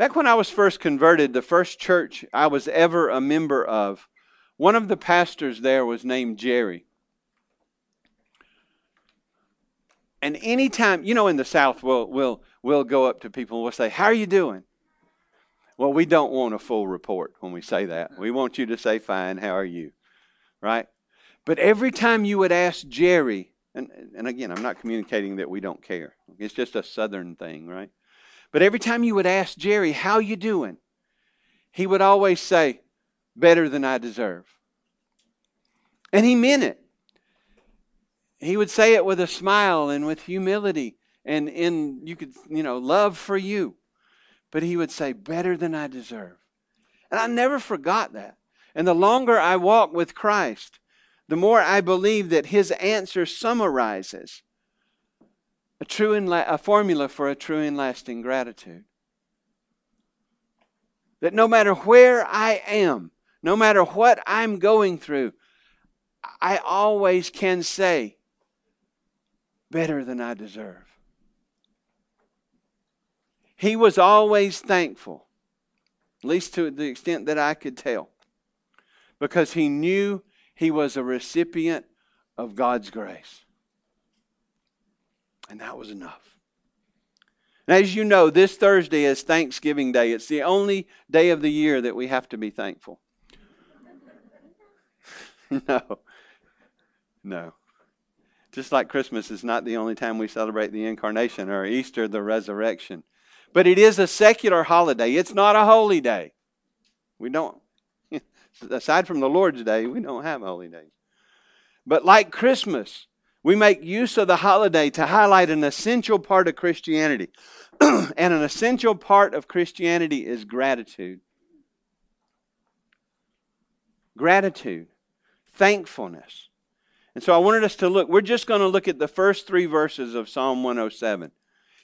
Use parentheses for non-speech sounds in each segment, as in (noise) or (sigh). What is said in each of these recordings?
Back when I was first converted, the first church I was ever a member of, one of the pastors there was named Jerry. And anytime, you know, in the South, we'll, we'll, we'll go up to people and we'll say, How are you doing? Well, we don't want a full report when we say that. We want you to say, Fine, how are you? Right? But every time you would ask Jerry, and, and again, I'm not communicating that we don't care. It's just a southern thing, right? But every time you would ask Jerry, How you doing? He would always say, Better than I deserve. And he meant it. He would say it with a smile and with humility and in you could you know love for you but he would say better than i deserve and i never forgot that and the longer i walk with christ the more i believe that his answer summarizes a true and la- a formula for a true and lasting gratitude that no matter where i am no matter what i'm going through i always can say better than I deserve. He was always thankful, at least to the extent that I could tell, because he knew he was a recipient of God's grace. And that was enough. And as you know, this Thursday is Thanksgiving Day. It's the only day of the year that we have to be thankful. (laughs) no. No. Just like Christmas is not the only time we celebrate the incarnation or Easter, the resurrection. But it is a secular holiday. It's not a holy day. We don't, (laughs) aside from the Lord's Day, we don't have holy days. But like Christmas, we make use of the holiday to highlight an essential part of Christianity. (clears throat) and an essential part of Christianity is gratitude. Gratitude, thankfulness. And so I wanted us to look, we're just going to look at the first three verses of Psalm 107.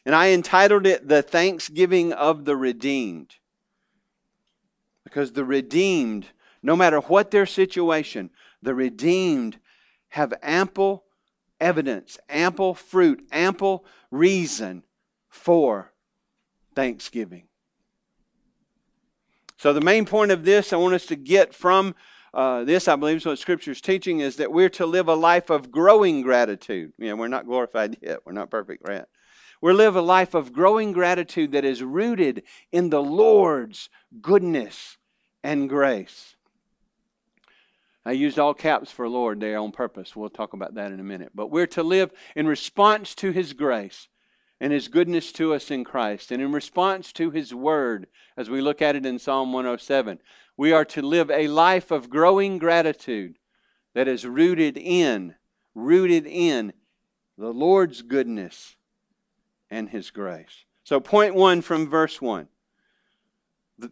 And I entitled it The Thanksgiving of the Redeemed. Because the redeemed, no matter what their situation, the redeemed have ample evidence, ample fruit, ample reason for thanksgiving. So, the main point of this I want us to get from uh, this, I believe, is what Scripture is teaching, is that we're to live a life of growing gratitude. You know, we're not glorified (laughs) yet. We're not perfect yet. We live a life of growing gratitude that is rooted in the Lord's goodness and grace. I used all caps for Lord there on purpose. We'll talk about that in a minute. But we're to live in response to His grace and His goodness to us in Christ, and in response to His Word, as we look at it in Psalm 107. We are to live a life of growing gratitude that is rooted in, rooted in the Lord's goodness and His grace. So, point one from verse one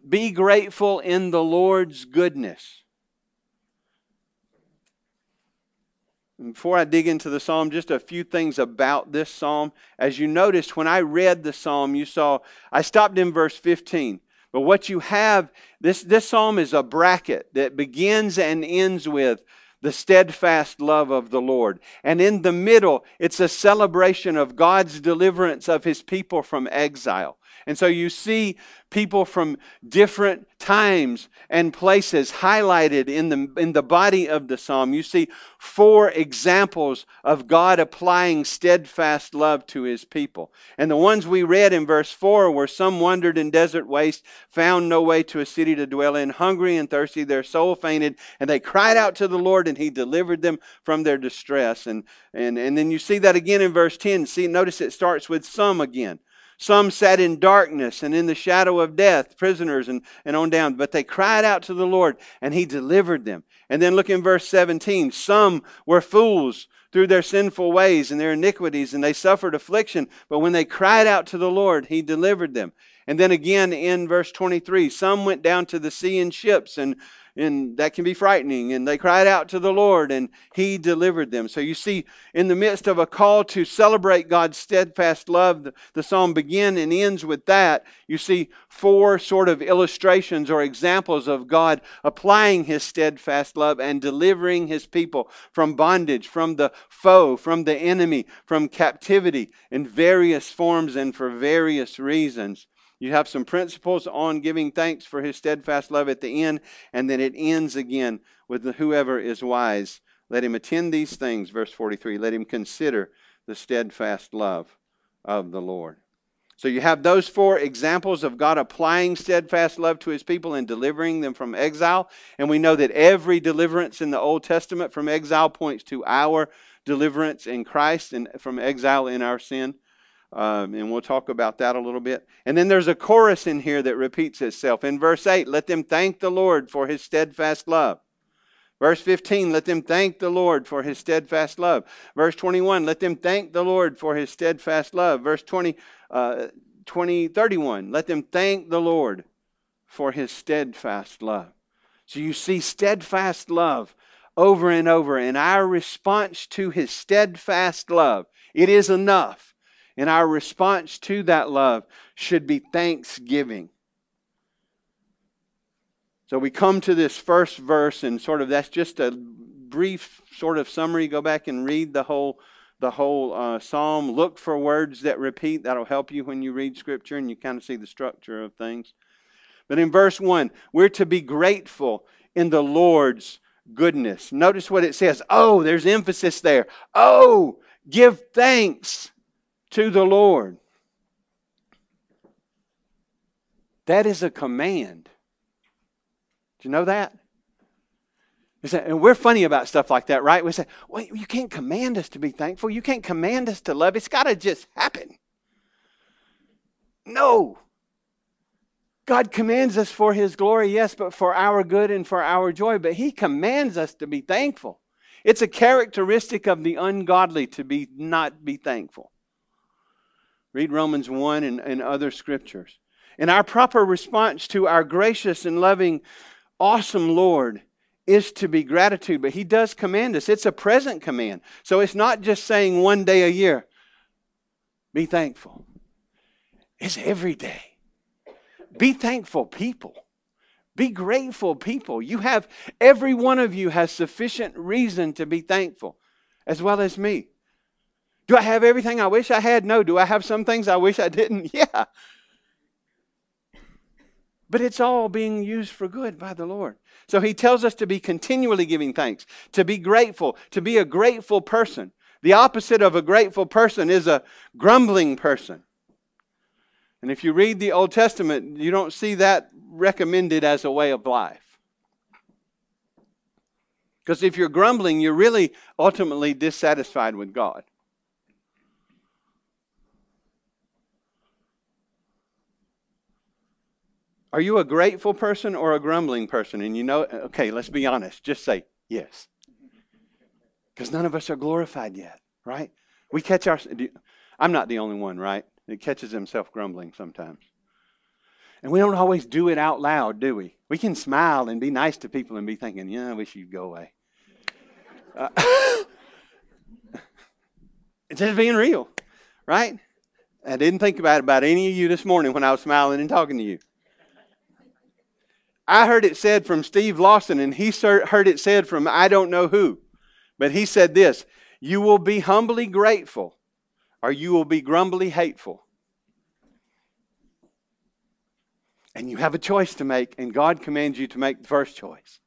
be grateful in the Lord's goodness. Before I dig into the psalm, just a few things about this psalm. As you noticed, when I read the psalm, you saw I stopped in verse 15. But what you have, this, this psalm is a bracket that begins and ends with the steadfast love of the Lord. And in the middle, it's a celebration of God's deliverance of his people from exile. And so you see people from different times and places highlighted in the, in the body of the psalm. You see four examples of God applying steadfast love to his people. And the ones we read in verse 4 were some wandered in desert waste, found no way to a city to dwell in, hungry and thirsty, their soul fainted, and they cried out to the Lord, and he delivered them from their distress. And, and, and then you see that again in verse 10. See, notice it starts with some again. Some sat in darkness and in the shadow of death, prisoners and, and on down. But they cried out to the Lord, and He delivered them. And then look in verse 17. Some were fools through their sinful ways and their iniquities, and they suffered affliction. But when they cried out to the Lord, He delivered them. And then again in verse 23, some went down to the sea in ships and and that can be frightening. And they cried out to the Lord, and He delivered them. So you see, in the midst of a call to celebrate God's steadfast love, the, the psalm begins and ends with that. You see four sort of illustrations or examples of God applying His steadfast love and delivering His people from bondage, from the foe, from the enemy, from captivity in various forms and for various reasons. You have some principles on giving thanks for his steadfast love at the end, and then it ends again with whoever is wise. Let him attend these things, verse 43. Let him consider the steadfast love of the Lord. So you have those four examples of God applying steadfast love to his people and delivering them from exile. And we know that every deliverance in the Old Testament from exile points to our deliverance in Christ and from exile in our sin. Um, and we'll talk about that a little bit. And then there's a chorus in here that repeats itself. In verse 8, let them thank the Lord for his steadfast love. Verse 15, let them thank the Lord for his steadfast love. Verse 21, let them thank the Lord for his steadfast love. Verse 20, uh, 20 31, let them thank the Lord for his steadfast love. So you see steadfast love over and over. And our response to his steadfast love, it is enough. And our response to that love should be thanksgiving. So we come to this first verse, and sort of that's just a brief sort of summary. Go back and read the whole the whole uh, psalm. Look for words that repeat. That'll help you when you read scripture and you kind of see the structure of things. But in verse 1, we're to be grateful in the Lord's goodness. Notice what it says. Oh, there's emphasis there. Oh, give thanks to the Lord. That is a command. Do you know that? And we're funny about stuff like that, right? We say, well, you can't command us to be thankful. You can't command us to love. It's got to just happen. No. God commands us for His glory, yes, but for our good and for our joy. But He commands us to be thankful. It's a characteristic of the ungodly to be not be thankful. Read Romans 1 and, and other scriptures. And our proper response to our gracious and loving, awesome Lord is to be gratitude. But He does command us. It's a present command. So it's not just saying one day a year, be thankful. It's every day. Be thankful people. Be grateful people. You have, every one of you has sufficient reason to be thankful, as well as me. Do I have everything I wish I had? No. Do I have some things I wish I didn't? (laughs) Yeah. But it's all being used for good by the Lord. So he tells us to be continually giving thanks, to be grateful, to be a grateful person. The opposite of a grateful person is a grumbling person. And if you read the Old Testament, you don't see that recommended as a way of life. Because if you're grumbling, you're really ultimately dissatisfied with God. Are you a grateful person or a grumbling person? And you know, okay, let's be honest. Just say yes. Because none of us are glorified yet, right? We catch our. I'm not the only one, right? It catches himself grumbling sometimes. And we don't always do it out loud, do we? We can smile and be nice to people and be thinking, yeah, I wish you'd go away. (laughs) Uh, (laughs) it's just being real, right? I didn't think about about any of you this morning when I was smiling and talking to you. I heard it said from Steve Lawson, and he heard it said from I don't know who. But he said this You will be humbly grateful or you will be grumbly hateful. And you have a choice to make, and God commands you to make the first choice.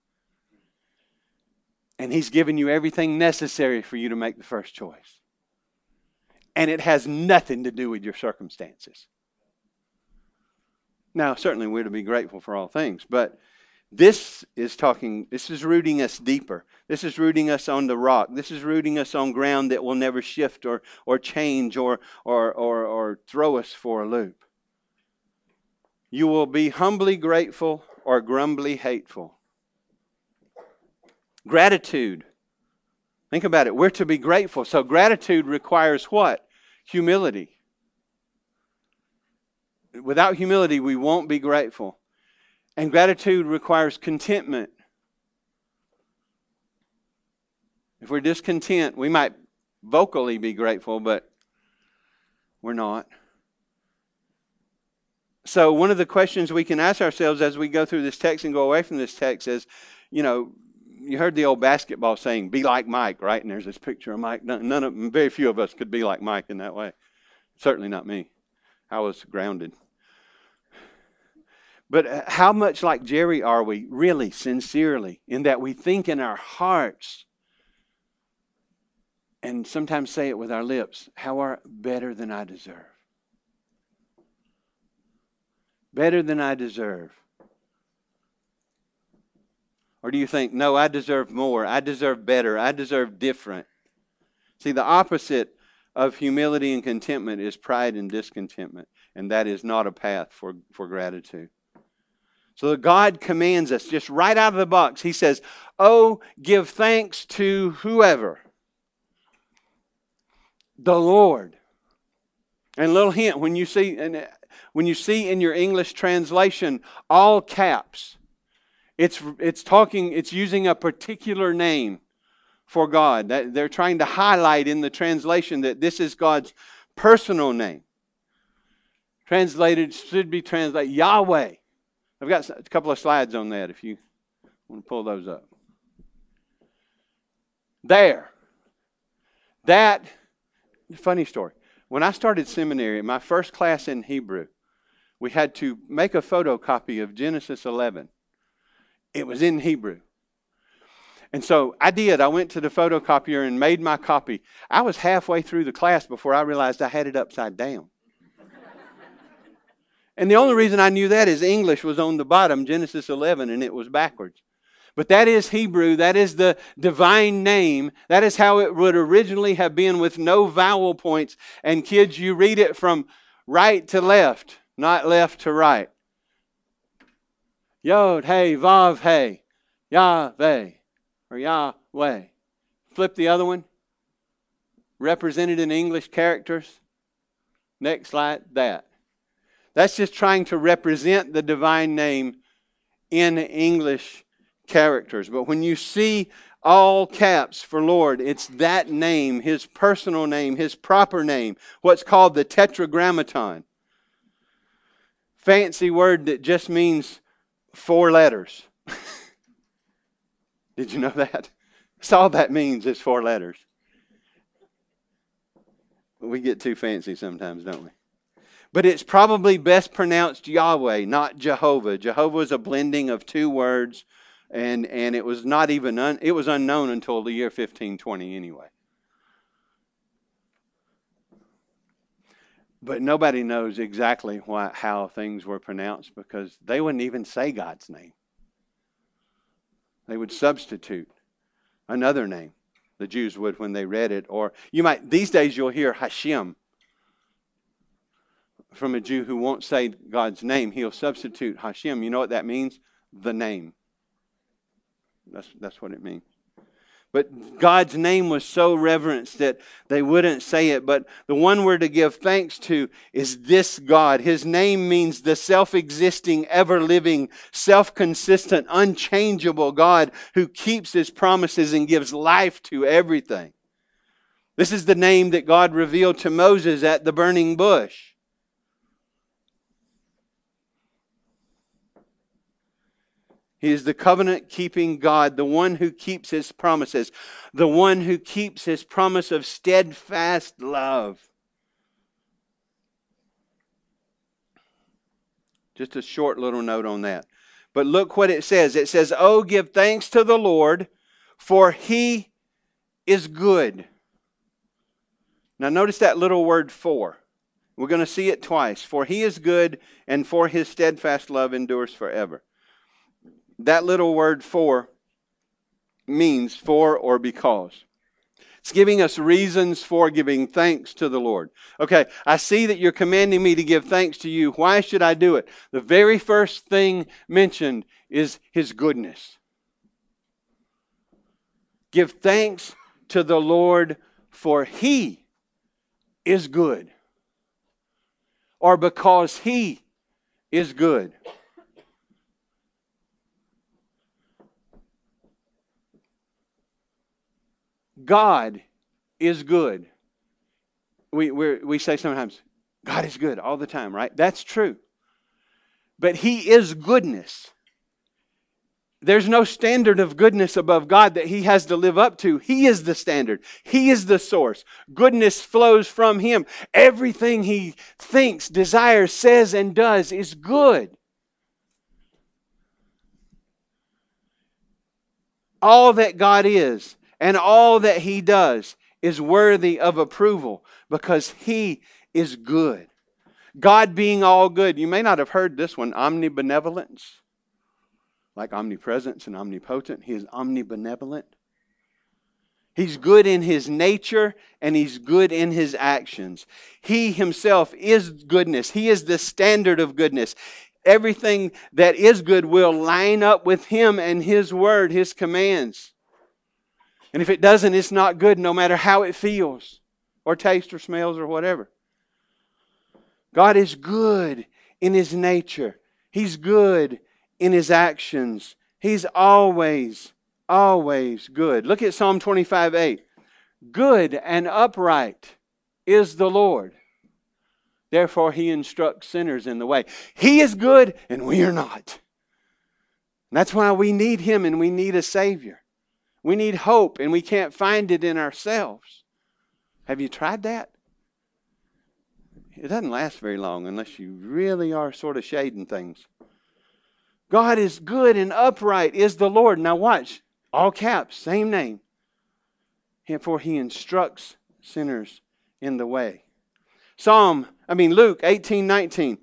And He's given you everything necessary for you to make the first choice. And it has nothing to do with your circumstances. Now, certainly we're to be grateful for all things, but this is talking, this is rooting us deeper. This is rooting us on the rock. This is rooting us on ground that will never shift or, or change or, or, or, or throw us for a loop. You will be humbly grateful or grumbly hateful. Gratitude. Think about it. We're to be grateful. So, gratitude requires what? Humility. Without humility, we won't be grateful. And gratitude requires contentment. If we're discontent, we might vocally be grateful, but we're not. So, one of the questions we can ask ourselves as we go through this text and go away from this text is, you know, you heard the old basketball saying, "Be like Mike," right? And there's this picture of Mike. None, of, very few of us could be like Mike in that way. Certainly not me. I was grounded. But uh, how much like Jerry are we, really, sincerely, in that we think in our hearts and sometimes say it with our lips how are better than I deserve? Better than I deserve. Or do you think, no, I deserve more, I deserve better, I deserve different? See, the opposite of humility and contentment is pride and discontentment, and that is not a path for, for gratitude. So God commands us just right out of the box. He says, Oh, give thanks to whoever. The Lord. And a little hint when you see and uh, when you see in your English translation all caps, it's it's talking, it's using a particular name for God. That they're trying to highlight in the translation that this is God's personal name. Translated should be translated Yahweh. I've got a couple of slides on that if you want to pull those up. There. That, funny story. When I started seminary, my first class in Hebrew, we had to make a photocopy of Genesis 11. It was in Hebrew. And so I did. I went to the photocopier and made my copy. I was halfway through the class before I realized I had it upside down. And the only reason I knew that is English was on the bottom, Genesis 11, and it was backwards. But that is Hebrew. That is the divine name. That is how it would originally have been with no vowel points. And kids, you read it from right to left, not left to right. Yod, hey, Vav, hey, Yahweh, or Yahweh. Flip the other one. Represented in English characters. Next slide, that. That's just trying to represent the divine name in English characters. But when you see all caps for Lord, it's that name, his personal name, his proper name, what's called the tetragrammaton. Fancy word that just means four letters. (laughs) Did you know that? That's all that means is four letters. We get too fancy sometimes, don't we? But it's probably best pronounced Yahweh, not Jehovah. Jehovah is a blending of two words, and, and it was not even un, it was unknown until the year 1520 anyway. But nobody knows exactly why, how things were pronounced because they wouldn't even say God's name. They would substitute another name. The Jews would when they read it. Or you might, these days you'll hear Hashem from a Jew who won't say God's name, he'll substitute Hashem. You know what that means? The name. That's, that's what it means. But God's name was so reverenced that they wouldn't say it. But the one we're to give thanks to is this God. His name means the self existing, ever living, self consistent, unchangeable God who keeps his promises and gives life to everything. This is the name that God revealed to Moses at the burning bush. He is the covenant keeping God, the one who keeps his promises, the one who keeps his promise of steadfast love. Just a short little note on that. But look what it says it says, Oh, give thanks to the Lord, for he is good. Now, notice that little word for. We're going to see it twice. For he is good, and for his steadfast love endures forever that little word for means for or because. It's giving us reasons for giving thanks to the Lord. Okay, I see that you're commanding me to give thanks to you. Why should I do it? The very first thing mentioned is His goodness. Give thanks to the Lord, for He is good, or because He is good. God is good. We, we say sometimes, God is good all the time, right? That's true. But He is goodness. There's no standard of goodness above God that He has to live up to. He is the standard, He is the source. Goodness flows from Him. Everything He thinks, desires, says, and does is good. All that God is and all that He does is worthy of approval because He is good. God being all good. You may not have heard this one omnibenevolence, like omnipresence and omnipotent. He is omnibenevolent. He's good in his nature and he's good in his actions. He himself is goodness. He is the standard of goodness. Everything that is good will line up with him and his word, his commands. And if it doesn't, it's not good no matter how it feels or tastes or smells or whatever. God is good in his nature, he's good in his actions. He's always always good. Look at Psalm 25 8. Good and upright is the Lord. Therefore, he instructs sinners in the way. He is good and we are not. And that's why we need him and we need a Savior. We need hope and we can't find it in ourselves. Have you tried that? It doesn't last very long unless you really are sort of shading things. God is good and upright is the Lord. Now, watch. All caps, same name. For he instructs sinners in the way. Psalm, I mean, Luke 18 19,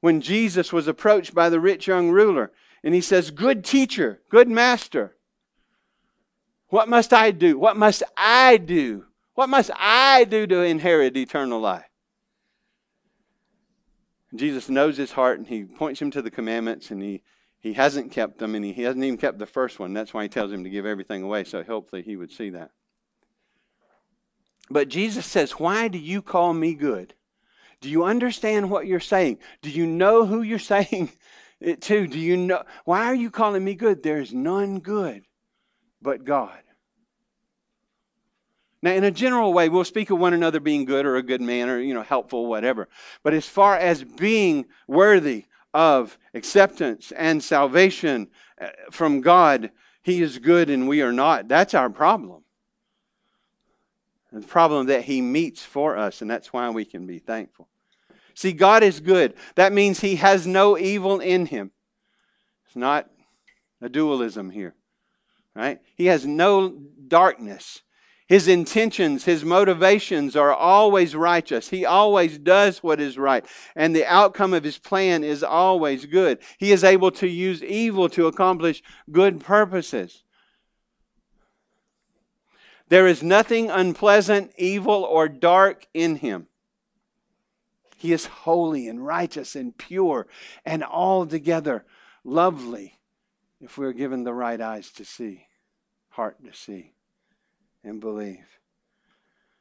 when Jesus was approached by the rich young ruler, and he says, Good teacher, good master, what must I do? What must I do? What must I do to inherit eternal life? Jesus knows his heart and he points him to the commandments and he he hasn't kept them, and he he hasn't even kept the first one. That's why he tells him to give everything away, so hopefully he would see that. But Jesus says, Why do you call me good? Do you understand what you're saying? Do you know who you're (laughs) saying it to? Do you know? Why are you calling me good? There's none good but God. Now, in a general way, we'll speak of one another being good or a good man or, you know, helpful, whatever. But as far as being worthy of acceptance and salvation uh, from God. He is good and we are not. That's our problem. The problem that He meets for us, and that's why we can be thankful. See, God is good. That means He has no evil in Him. It's not a dualism here, right? He has no darkness. His intentions, his motivations are always righteous. He always does what is right. And the outcome of his plan is always good. He is able to use evil to accomplish good purposes. There is nothing unpleasant, evil, or dark in him. He is holy and righteous and pure and altogether lovely if we're given the right eyes to see, heart to see and believe.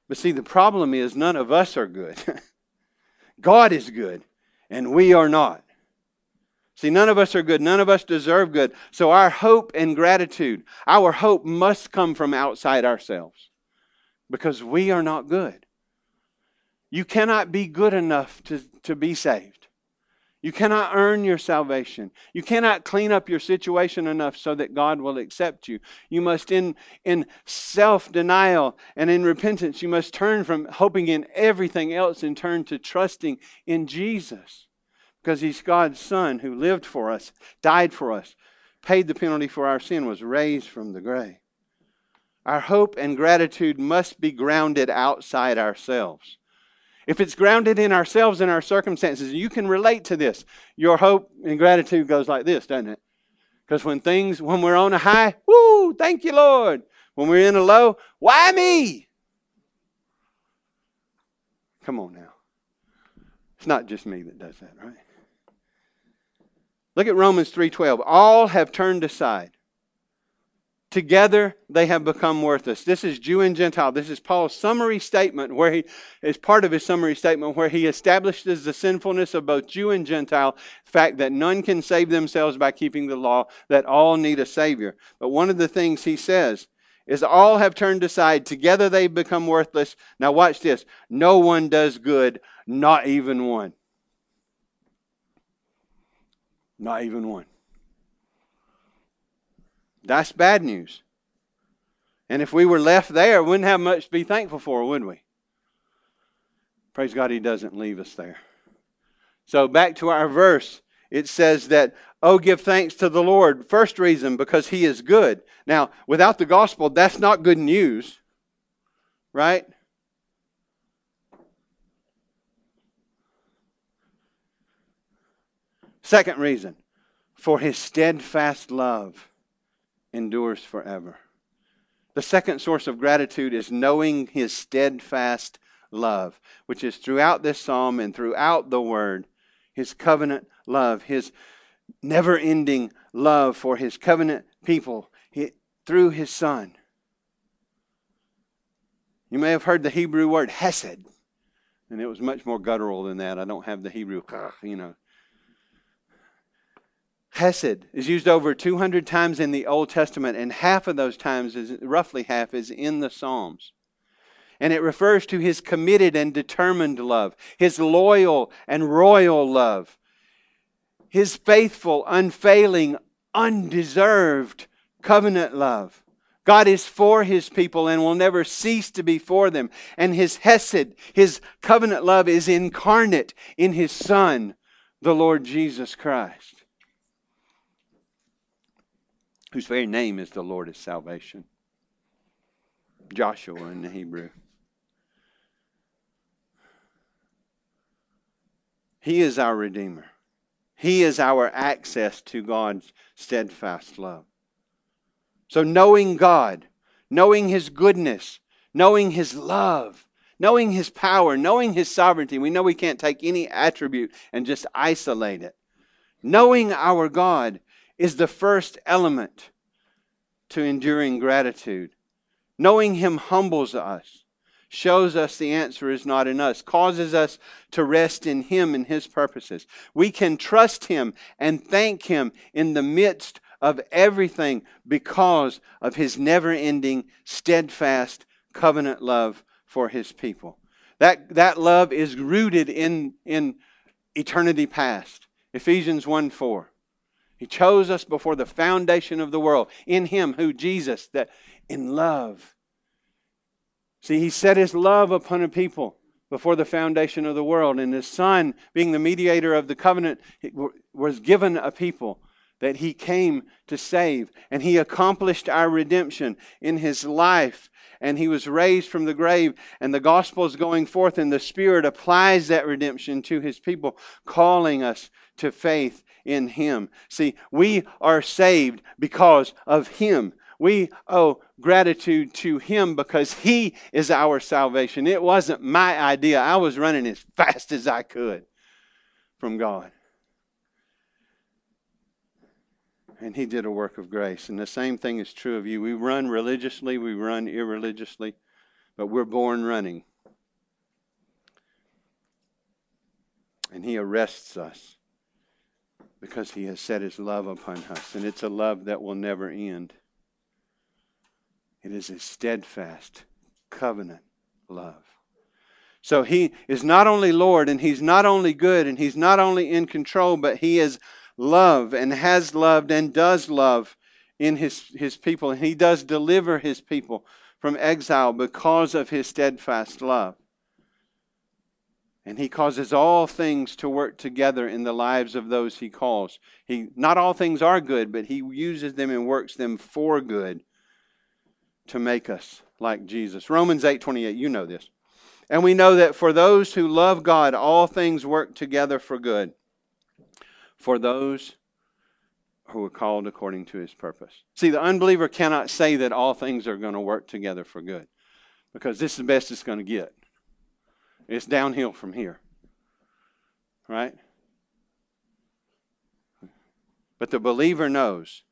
But see, the problem is none of us are good. (laughs) God is good, and we are not. See, none of us are good. None of us deserve good. So our hope and gratitude, our hope must come from outside ourselves because we are not good. You cannot be good enough to, to be saved. You cannot earn your salvation. You cannot clean up your situation enough so that God will accept you. You must, in, in self denial and in repentance, you must turn from hoping in everything else and turn to trusting in Jesus because He's God's Son who lived for us, died for us, paid the penalty for our sin, was raised from the grave. Our hope and gratitude must be grounded outside ourselves. If it's grounded in ourselves and our circumstances, you can relate to this. Your hope and gratitude goes like this, doesn't it? Because when things, when we're on a high, woo, thank you, Lord. When we're in a low, why me? Come on now. It's not just me that does that, right? Look at Romans 3:12. All have turned aside. Together they have become worthless. This is Jew and Gentile. This is Paul's summary statement, where he is part of his summary statement, where he establishes the sinfulness of both Jew and Gentile, the fact that none can save themselves by keeping the law, that all need a Savior. But one of the things he says is all have turned aside. Together they become worthless. Now watch this. No one does good, not even one. Not even one. That's bad news. And if we were left there, we wouldn't have much to be thankful for, would we? Praise God, He doesn't leave us there. So back to our verse it says that, oh, give thanks to the Lord. First reason, because he is good. Now, without the gospel, that's not good news, right? Second reason, for his steadfast love endures forever. The second source of gratitude is knowing his steadfast love, which is throughout this psalm and throughout the word, his covenant love, his never ending love for his covenant people through his son. You may have heard the Hebrew word hesed, and it was much more guttural than that. I don't have the Hebrew, you know. Hesed is used over 200 times in the Old Testament, and half of those times, is roughly half, is in the Psalms. And it refers to his committed and determined love, his loyal and royal love, his faithful, unfailing, undeserved covenant love. God is for his people and will never cease to be for them. And his Hesed, his covenant love, is incarnate in his Son, the Lord Jesus Christ whose very name is the Lord of salvation. Joshua in the Hebrew. He is our Redeemer. He is our access to God's steadfast love. So, knowing God, knowing His goodness, knowing His love, knowing His power, knowing His sovereignty, we know we can't take any attribute and just isolate it. Knowing our God is the first element to enduring gratitude. Knowing Him humbles us, shows us the answer is not in us, causes us to rest in Him and His purposes. We can trust Him and thank Him in the midst of everything because of His never ending, steadfast covenant love for His people. That, that love is rooted in, in eternity past. Ephesians 1 4. He chose us before the foundation of the world. In Him, who Jesus, that in love. See, He set His love upon a people before the foundation of the world. And His Son, being the mediator of the covenant, was given a people that He came to save. And He accomplished our redemption in His life. And He was raised from the grave. And the gospel is going forth, and the Spirit applies that redemption to His people, calling us to faith in Him. See, we are saved because of Him. We owe gratitude to Him because He is our salvation. It wasn't my idea. I was running as (laughs) fast as I could from God. And He did a work of grace. And the same thing is true of you. We run religiously, we run irreligiously, but we're born running. And He arrests us because he has set his love upon us. And it's a love that will never end. It is a steadfast covenant love. So he is not only Lord and he's not only good and he's not only in control, but he is love and has loved and does love in his, his people. And he does deliver his people from exile because of his steadfast love. And he causes all things to work together in the lives of those he calls. He, not all things are good, but he uses them and works them for good to make us like Jesus. Romans 8 28, you know this. And we know that for those who love God, all things work together for good. For those who are called according to his purpose. See, the unbeliever cannot say that all things are going to work together for good because this is the best it's going to get. It's downhill from here. Right? But the believer knows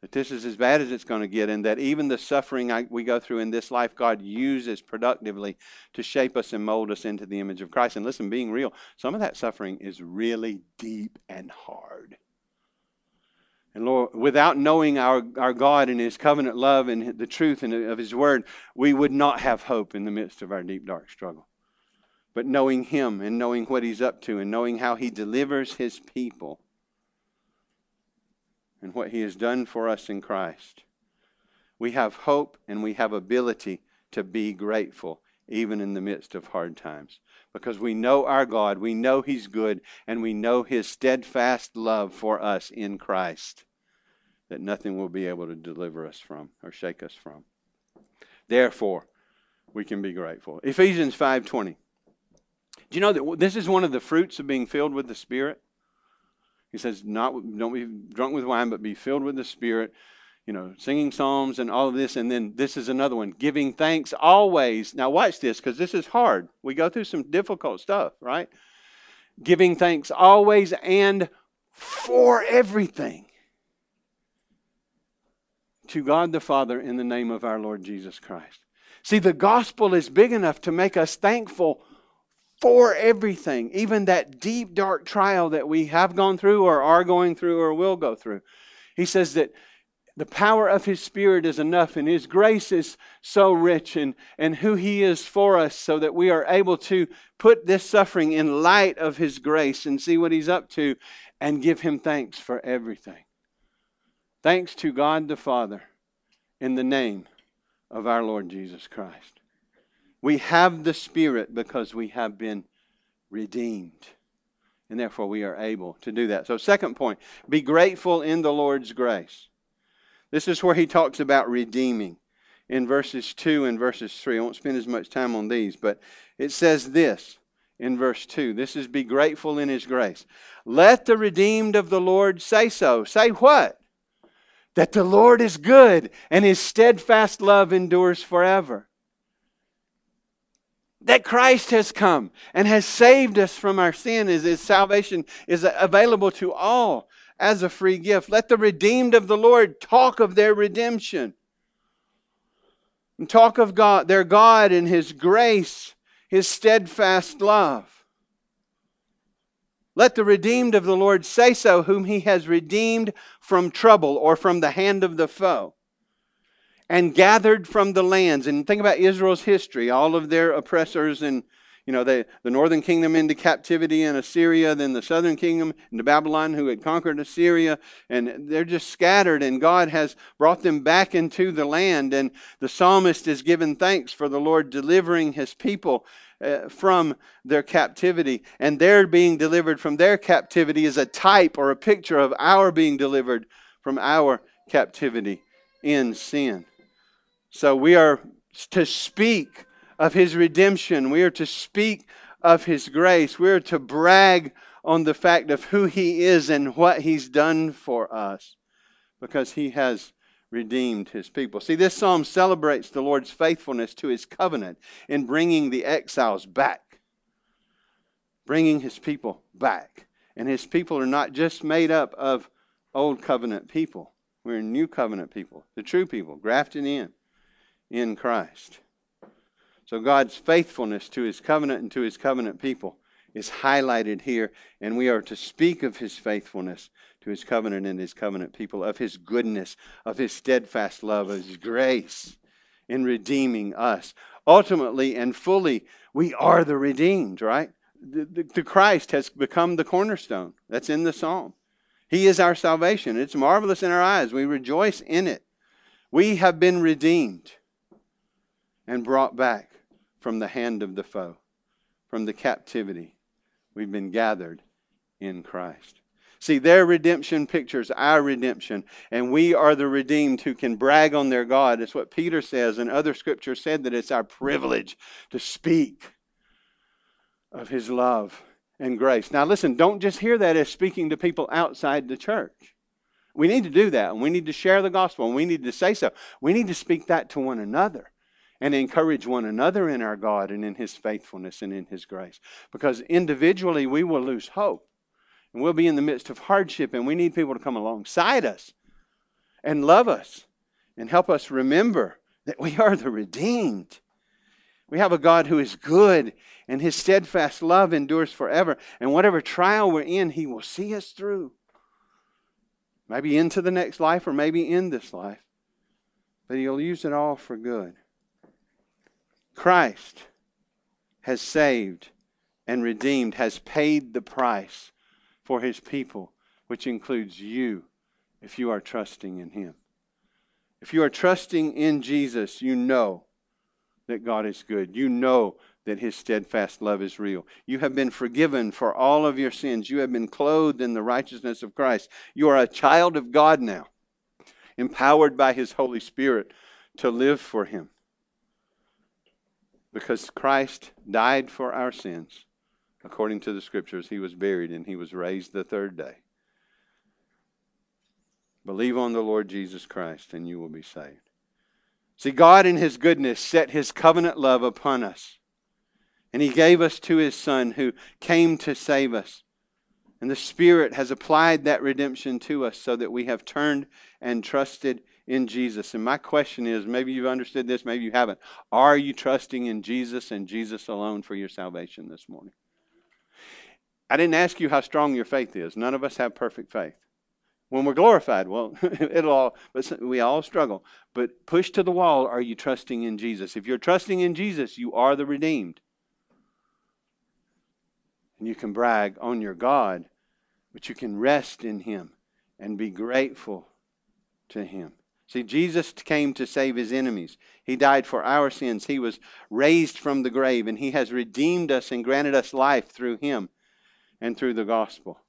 that this is as bad as it's going to get, and that even the suffering I, we go through in this life, God uses productively to shape us and mold us into the image of Christ. And listen, being real, some of that suffering is really deep and hard. And Lord, without knowing our, our God and His covenant love and the truth of His Word, we would not have hope in the midst of our deep, dark struggle. But knowing Him and knowing what He's up to and knowing how He delivers His people and what He has done for us in Christ, we have hope and we have ability to be grateful even in the midst of hard times. Because we know our God, we know He's good, and we know His steadfast love for us in Christ that nothing will be able to deliver us from or shake us from. Therefore, we can be grateful. Ephesians 5:20. Do you know that this is one of the fruits of being filled with the Spirit? He says, "Not don't be drunk with wine, but be filled with the Spirit." You know, singing psalms and all of this, and then this is another one: giving thanks always. Now, watch this, because this is hard. We go through some difficult stuff, right? Giving thanks always and for everything to God the Father in the name of our Lord Jesus Christ. See, the gospel is big enough to make us thankful for everything, even that deep, dark trial that we have gone through, or are going through, or will go through. He says that the power of His Spirit is enough, and His grace is so rich, and, and who He is for us, so that we are able to put this suffering in light of His grace and see what He's up to and give Him thanks for everything. Thanks to God the Father in the name of our Lord Jesus Christ. We have the Spirit because we have been redeemed. And therefore, we are able to do that. So, second point be grateful in the Lord's grace. This is where he talks about redeeming in verses 2 and verses 3. I won't spend as much time on these, but it says this in verse 2. This is be grateful in his grace. Let the redeemed of the Lord say so. Say what? that the Lord is good and his steadfast love endures forever. That Christ has come and has saved us from our sin, is his salvation is available to all as a free gift. Let the redeemed of the Lord talk of their redemption. And talk of God, their God and his grace, his steadfast love. Let the redeemed of the Lord say so, whom he has redeemed from trouble or from the hand of the foe, and gathered from the lands. And think about Israel's history, all of their oppressors and you know, the, the northern kingdom into captivity in Assyria, then the southern kingdom into Babylon, who had conquered Assyria, and they're just scattered, and God has brought them back into the land. And the psalmist is given thanks for the Lord delivering his people uh, from their captivity. And their being delivered from their captivity is a type or a picture of our being delivered from our captivity in sin. So we are to speak of his redemption. We are to speak of his grace. We are to brag on the fact of who he is and what he's done for us because he has redeemed his people. See, this psalm celebrates the Lord's faithfulness to his covenant in bringing the exiles back, bringing his people back. And his people are not just made up of old covenant people, we're new covenant people, the true people, grafted in in Christ. So God's faithfulness to his covenant and to his covenant people is highlighted here, and we are to speak of his faithfulness to his covenant and his covenant people, of his goodness, of his steadfast love, of his grace in redeeming us. Ultimately and fully, we are the redeemed, right? The, the, the Christ has become the cornerstone. That's in the psalm. He is our salvation. It's marvelous in our eyes. We rejoice in it. We have been redeemed and brought back from the hand of the foe, from the captivity. We've been gathered in Christ. See, their redemption pictures our redemption, and we are the redeemed who can brag on their God. It's what Peter says, and other scriptures said that it's our privilege to speak of his love and grace. Now, listen, don't just hear that as speaking to people outside the church. We need to do that, and we need to share the gospel, and we need to say so. We need to speak that to one another and encourage one another in our God and in His faithfulness and in His grace. Because individually we will lose hope. And we'll be in the midst of hardship, and we need people to come alongside us and love us and help us remember that we are the redeemed. We have a God who is good, and His steadfast love endures forever. And whatever trial we're in, He will see us through. Maybe into the next life, or maybe in this life. But He'll use it all for good. Christ has saved and redeemed, has paid the price for his people, which includes you if you are trusting in him. If you are trusting in Jesus, you know that God is good. You know that his steadfast love is real. You have been forgiven for all of your sins. You have been clothed in the righteousness of Christ. You are a child of God now, empowered by his Holy Spirit to live for him. Because Christ died for our sins. According to the scriptures, he was buried and he was raised the third day. Believe on the Lord Jesus Christ and you will be saved. See, God in his goodness set his covenant love upon us. And he gave us to his Son who came to save us. And the Spirit has applied that redemption to us so that we have turned and trusted in Jesus. And my question is maybe you've understood this, maybe you haven't. Are you trusting in Jesus and Jesus alone for your salvation this morning? I didn't ask you how strong your faith is. None of us have perfect faith. When we're glorified, well, (laughs) it'll all, we all struggle. But push to the wall, are you trusting in Jesus? If you're trusting in Jesus, you are the redeemed. And you can brag on your God, but you can rest in Him and be grateful to Him. See, Jesus came to save his enemies. He died for our sins. He was raised from the grave, and he has redeemed us and granted us life through him and through the gospel.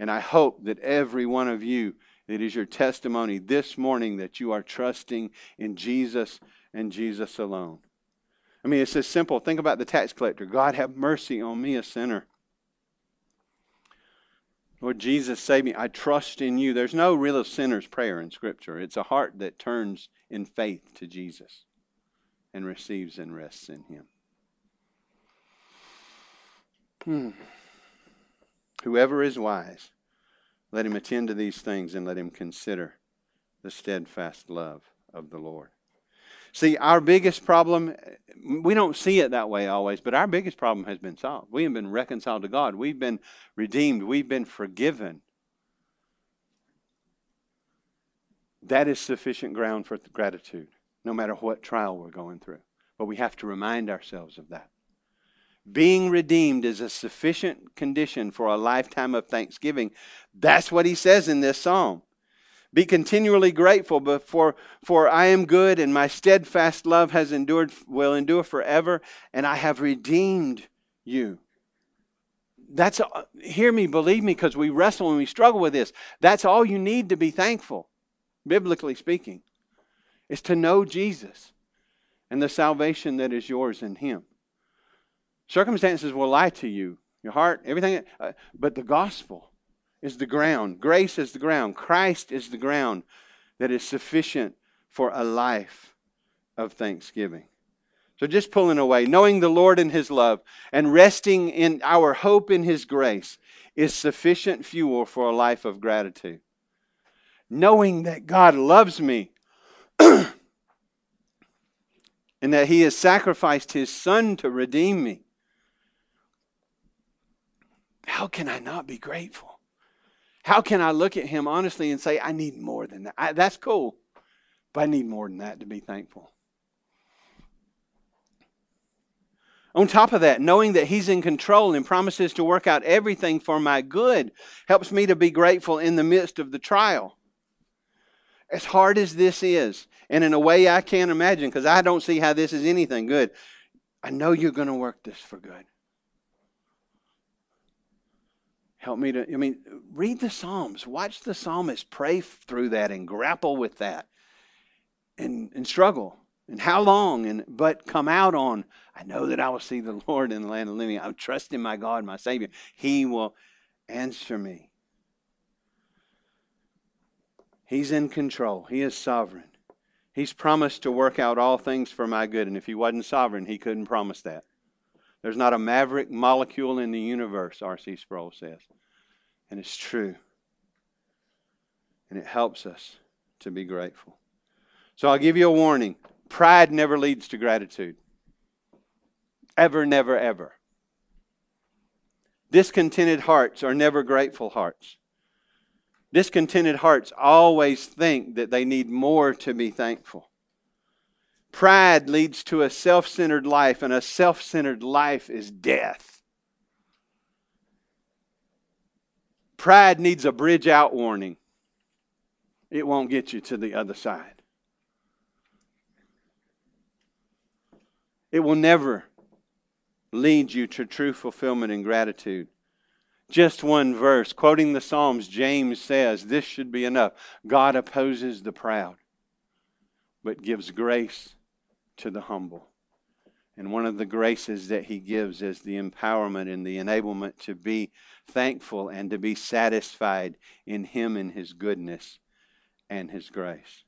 And I hope that every one of you, it is your testimony this morning that you are trusting in Jesus and Jesus alone. I mean, it's as simple. Think about the tax collector God, have mercy on me, a sinner. Lord Jesus, save me. I trust in you. There's no real sinner's prayer in Scripture. It's a heart that turns in faith to Jesus and receives and rests in him. Hmm. Whoever is wise, let him attend to these things and let him consider the steadfast love of the Lord. See, our biggest problem, we don't see it that way always, but our biggest problem has been solved. We have been reconciled to God. We've been redeemed. We've been forgiven. That is sufficient ground for gratitude, no matter what trial we're going through. But we have to remind ourselves of that. Being redeemed is a sufficient condition for a lifetime of thanksgiving. That's what he says in this psalm. Be continually grateful, for, for I am good, and my steadfast love has endured, will endure forever, and I have redeemed you. That's hear me, believe me, because we wrestle and we struggle with this. That's all you need to be thankful, biblically speaking, is to know Jesus and the salvation that is yours in Him. Circumstances will lie to you, your heart, everything, uh, but the gospel is the ground. Grace is the ground. Christ is the ground that is sufficient for a life of thanksgiving. So just pulling away, knowing the Lord and His love, and resting in our hope in His grace is sufficient fuel for a life of gratitude. Knowing that God loves me (clears throat) and that He has sacrificed His Son to redeem me. How can I not be grateful? How can I look at him honestly and say, I need more than that? I, that's cool, but I need more than that to be thankful. On top of that, knowing that He's in control and promises to work out everything for my good helps me to be grateful in the midst of the trial. As hard as this is, and in a way I can't imagine because I don't see how this is anything good, I know you're going to work this for good. Help me to, I mean, read the Psalms. Watch the psalmist pray through that and grapple with that and, and struggle. And how long? And but come out on, I know that I will see the Lord in the land of living. I'm trusting my God, my Savior. He will answer me. He's in control. He is sovereign. He's promised to work out all things for my good. And if he wasn't sovereign, he couldn't promise that. There's not a maverick molecule in the universe, R.C. Sproul says. And it's true. And it helps us to be grateful. So I'll give you a warning pride never leads to gratitude. Ever, never, ever. Discontented hearts are never grateful hearts. Discontented hearts always think that they need more to be thankful. Pride leads to a self centered life, and a self centered life is death. Pride needs a bridge out warning, it won't get you to the other side. It will never lead you to true fulfillment and gratitude. Just one verse, quoting the Psalms, James says, This should be enough. God opposes the proud, but gives grace to the humble. And one of the graces that he gives is the empowerment and the enablement to be thankful and to be satisfied in him and his goodness and his grace.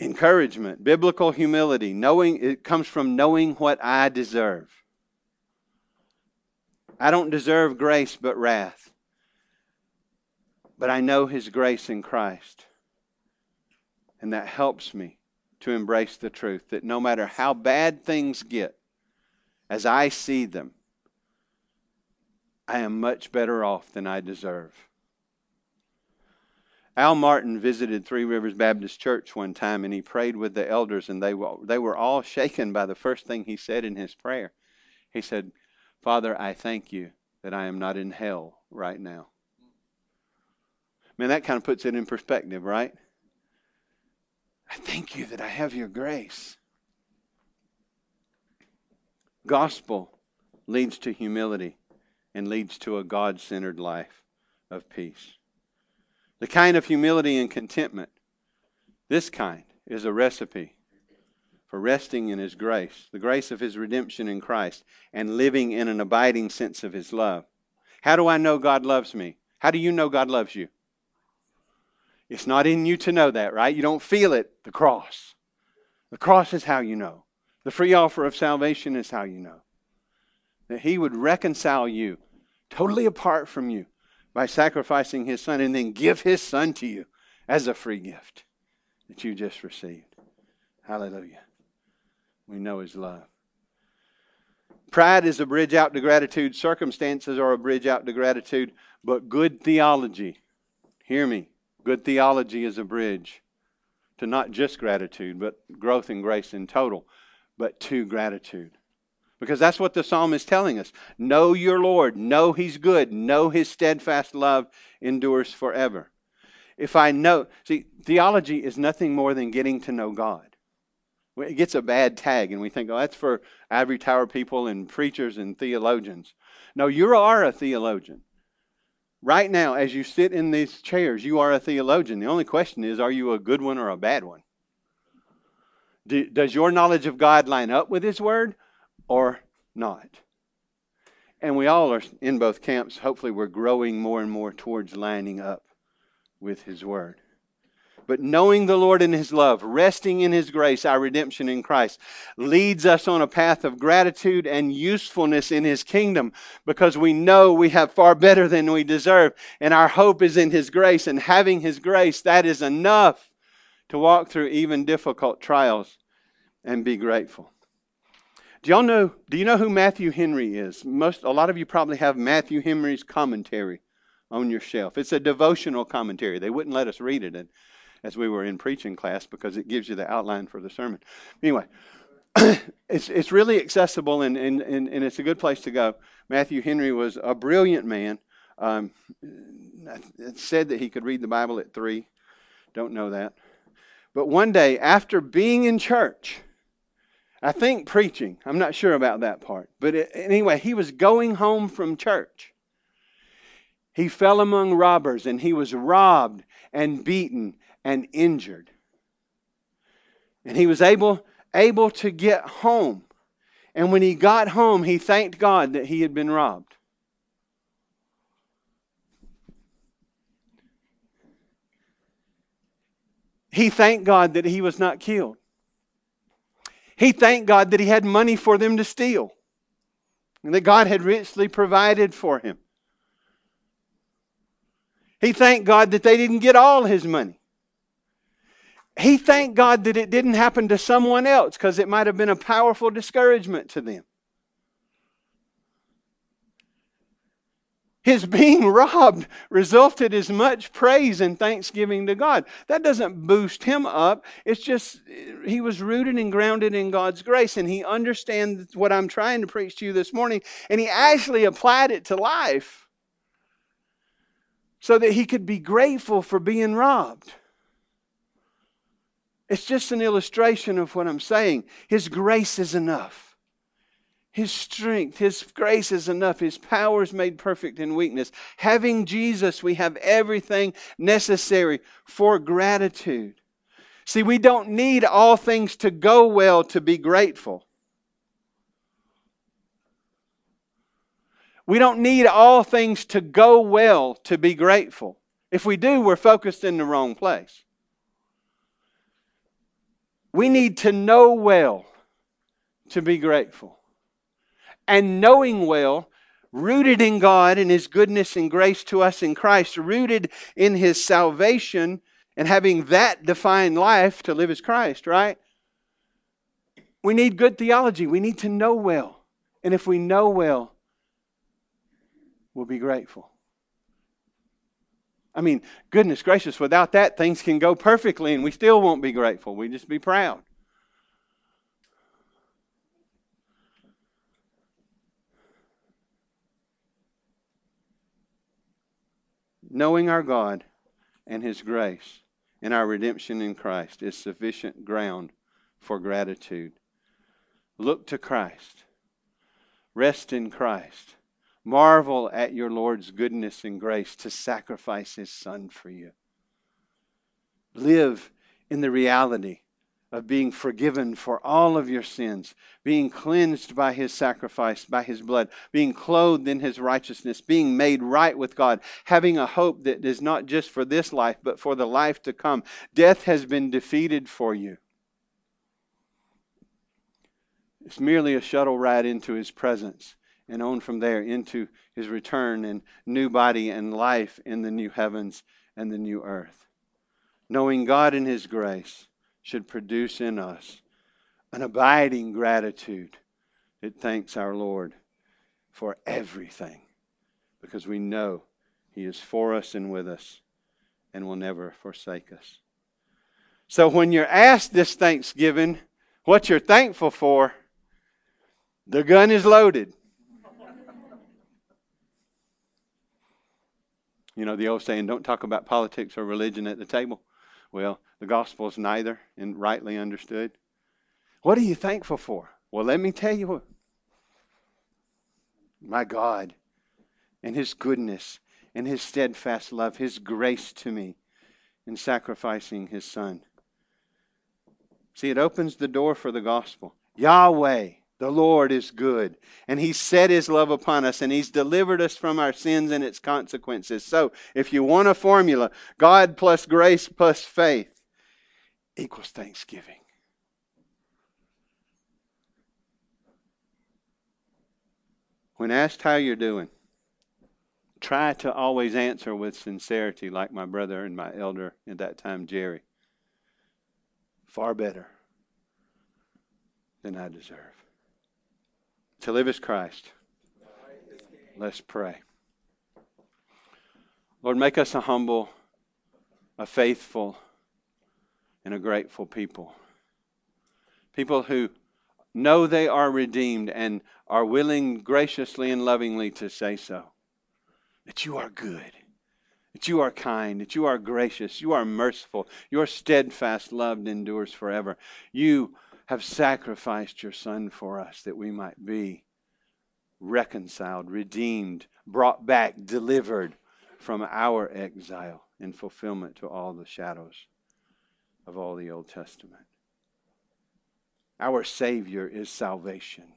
Encouragement, biblical humility, knowing it comes from knowing what I deserve. I don't deserve grace but wrath. But I know his grace in Christ. And that helps me to embrace the truth that no matter how bad things get, as I see them, I am much better off than I deserve. Al Martin visited Three Rivers Baptist Church one time and he prayed with the elders, and they were, they were all (laughs) shaken by the first thing he said in his prayer. He said, Father, I thank you that I am not in hell right now. Man, that kind of puts it in perspective, right? I thank you that I have your grace. Gospel leads to humility and leads to a God centered life of peace. The kind of humility and contentment, this kind, is a recipe for resting in His grace, the grace of His redemption in Christ, and living in an abiding sense of His love. How do I know God loves me? How do you know God loves you? It's not in you to know that, right? You don't feel it. The cross. The cross is how you know. The free offer of salvation is how you know. That He would reconcile you totally apart from you by sacrificing His Son and then give His Son to you as a free gift that you just received. Hallelujah. We know His love. Pride is a bridge out to gratitude. Circumstances are a bridge out to gratitude. But good theology, hear me, Good theology is a bridge to not just gratitude, but growth in grace in total, but to gratitude. Because that's what the psalm is telling us. Know your Lord. Know He's good. Know His steadfast love endures forever. If I know, see, theology is nothing more than getting to know God. It gets a bad tag, and we think, oh, that's for ivory tower people and preachers and theologians. No, you are a theologian. Right now, as you sit in these chairs, you are a theologian. The only question is, are you a good one or a bad one? Do, does your knowledge of God line up with His Word or not? And we all are in both camps. Hopefully, we're growing more and more towards lining up with His Word. But knowing the Lord and His love, resting in His grace, our redemption in Christ, leads us on a path of gratitude and usefulness in His kingdom because we know we have far better than we deserve. And our hope is in His grace. And having His grace, that is enough to walk through even difficult trials and be grateful. Do y'all know? Do you know who Matthew Henry is? Most, a lot of you probably have Matthew Henry's commentary on your shelf. It's a devotional commentary. They wouldn't let us read it, and as we were in preaching class because it gives you the outline for the sermon. Anyway, (coughs) it's, it's really accessible and, and, and, and, it's a good place to go. Matthew Henry was a brilliant man. Um, it said that he could read the Bible at three. Don't know that. But one day, after being in church, I think preaching, I'm not sure about that part. But it, anyway, he was going home from church. He fell among robbers and he was robbed and beaten and injured. And he was able, able to get home. And when he got home, he thanked God that he had been robbed. He thanked God that he was not killed. He thanked God that he had money for them to steal and that God had richly provided for him. He thanked God that they didn't get all his money. He thanked God that it didn't happen to someone else because it might have been a powerful discouragement to them. His being (laughs) robbed resulted as much praise and thanksgiving to God. That doesn't boost him up. It's just he was rooted and grounded in God's grace, and he understands what I'm trying to preach to you this morning, and he actually applied it to life so that he could be grateful for being robbed. It's just an illustration of what I'm saying. His grace is enough. His strength, His grace is enough. His power is made perfect in weakness. Having Jesus, we have everything necessary for gratitude. See, we don't need all things to go well to be grateful. We don't need all things to go well to be grateful. If we do, we're focused in the wrong place. We need to know well to be grateful. And knowing well, rooted in God and His goodness and grace to us in Christ, rooted in His salvation, and having that defined life to live as Christ, right? We need good theology. We need to know well. And if we know well, we'll be grateful. I mean, goodness gracious, without that, things can go perfectly and we still won't be grateful. We just be proud. Knowing our God and His grace and our redemption in Christ is sufficient ground for gratitude. Look to Christ, rest in Christ Marvel at your Lord's goodness and grace to sacrifice his Son for you. Live in the reality of being forgiven for all of your sins, being cleansed by his sacrifice, by his blood, being clothed in his righteousness, being made right with God, having a hope that is not just for this life, but for the life to come. Death has been defeated for you. It's merely a shuttle ride into his presence and on from there into his return and new body and life in the new heavens and the new earth. Knowing God in his grace should produce in us an abiding gratitude that thanks our Lord for everything because we know he is for us and with us and will never forsake us. So when you're asked this Thanksgiving what you're thankful for, the gun is loaded. You know, the old saying, don't talk about politics or religion at the table. Well, the gospel is neither and rightly understood. What are you thankful for? Well, let me tell you what. My God and His goodness and His steadfast love, His grace to me in sacrificing His Son. See, it opens the door for the gospel. Yahweh the Lord is good, and He's set His love upon us, and He's delivered us from our sins and its consequences. So, if you want a formula, God plus grace plus faith equals thanksgiving. When asked how you're doing, try to always answer with sincerity, like my brother and my elder at that time, Jerry. Far better than I deserve. To live as Christ. Let's pray. Lord, make us a humble, a faithful, and a grateful people. People who know they are redeemed and are willing graciously and lovingly to say so. That you are good, that you are kind, that you are gracious, you are merciful, your steadfast love endures forever. You have sacrificed your Son for us that we might be reconciled, redeemed, brought back, delivered from our exile in fulfillment to all the shadows of all the Old Testament. Our Savior is salvation.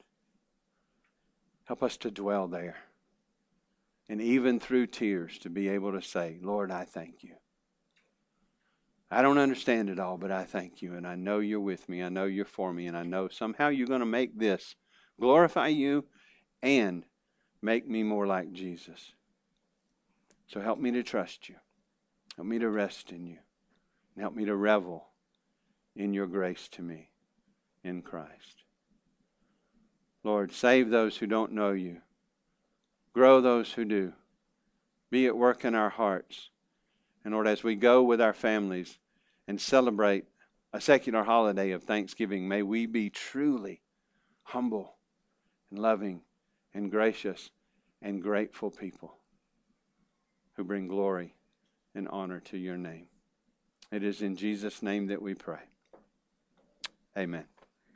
Help us to dwell there. And even through tears, to be able to say, Lord, I thank you. I don't understand it all, but I thank you. And I know you're with me. I know you're for me. And I know somehow you're going to make this glorify you and make me more like Jesus. So help me to trust you. Help me to rest in you. And help me to revel in your grace to me in Christ. Lord, save those who don't know you. Grow those who do. Be at work in our hearts. And Lord, as we go with our families and celebrate a secular holiday of Thanksgiving, may we be truly humble and loving and gracious and grateful people who bring glory and honor to your name. It is in Jesus' name that we pray. Amen.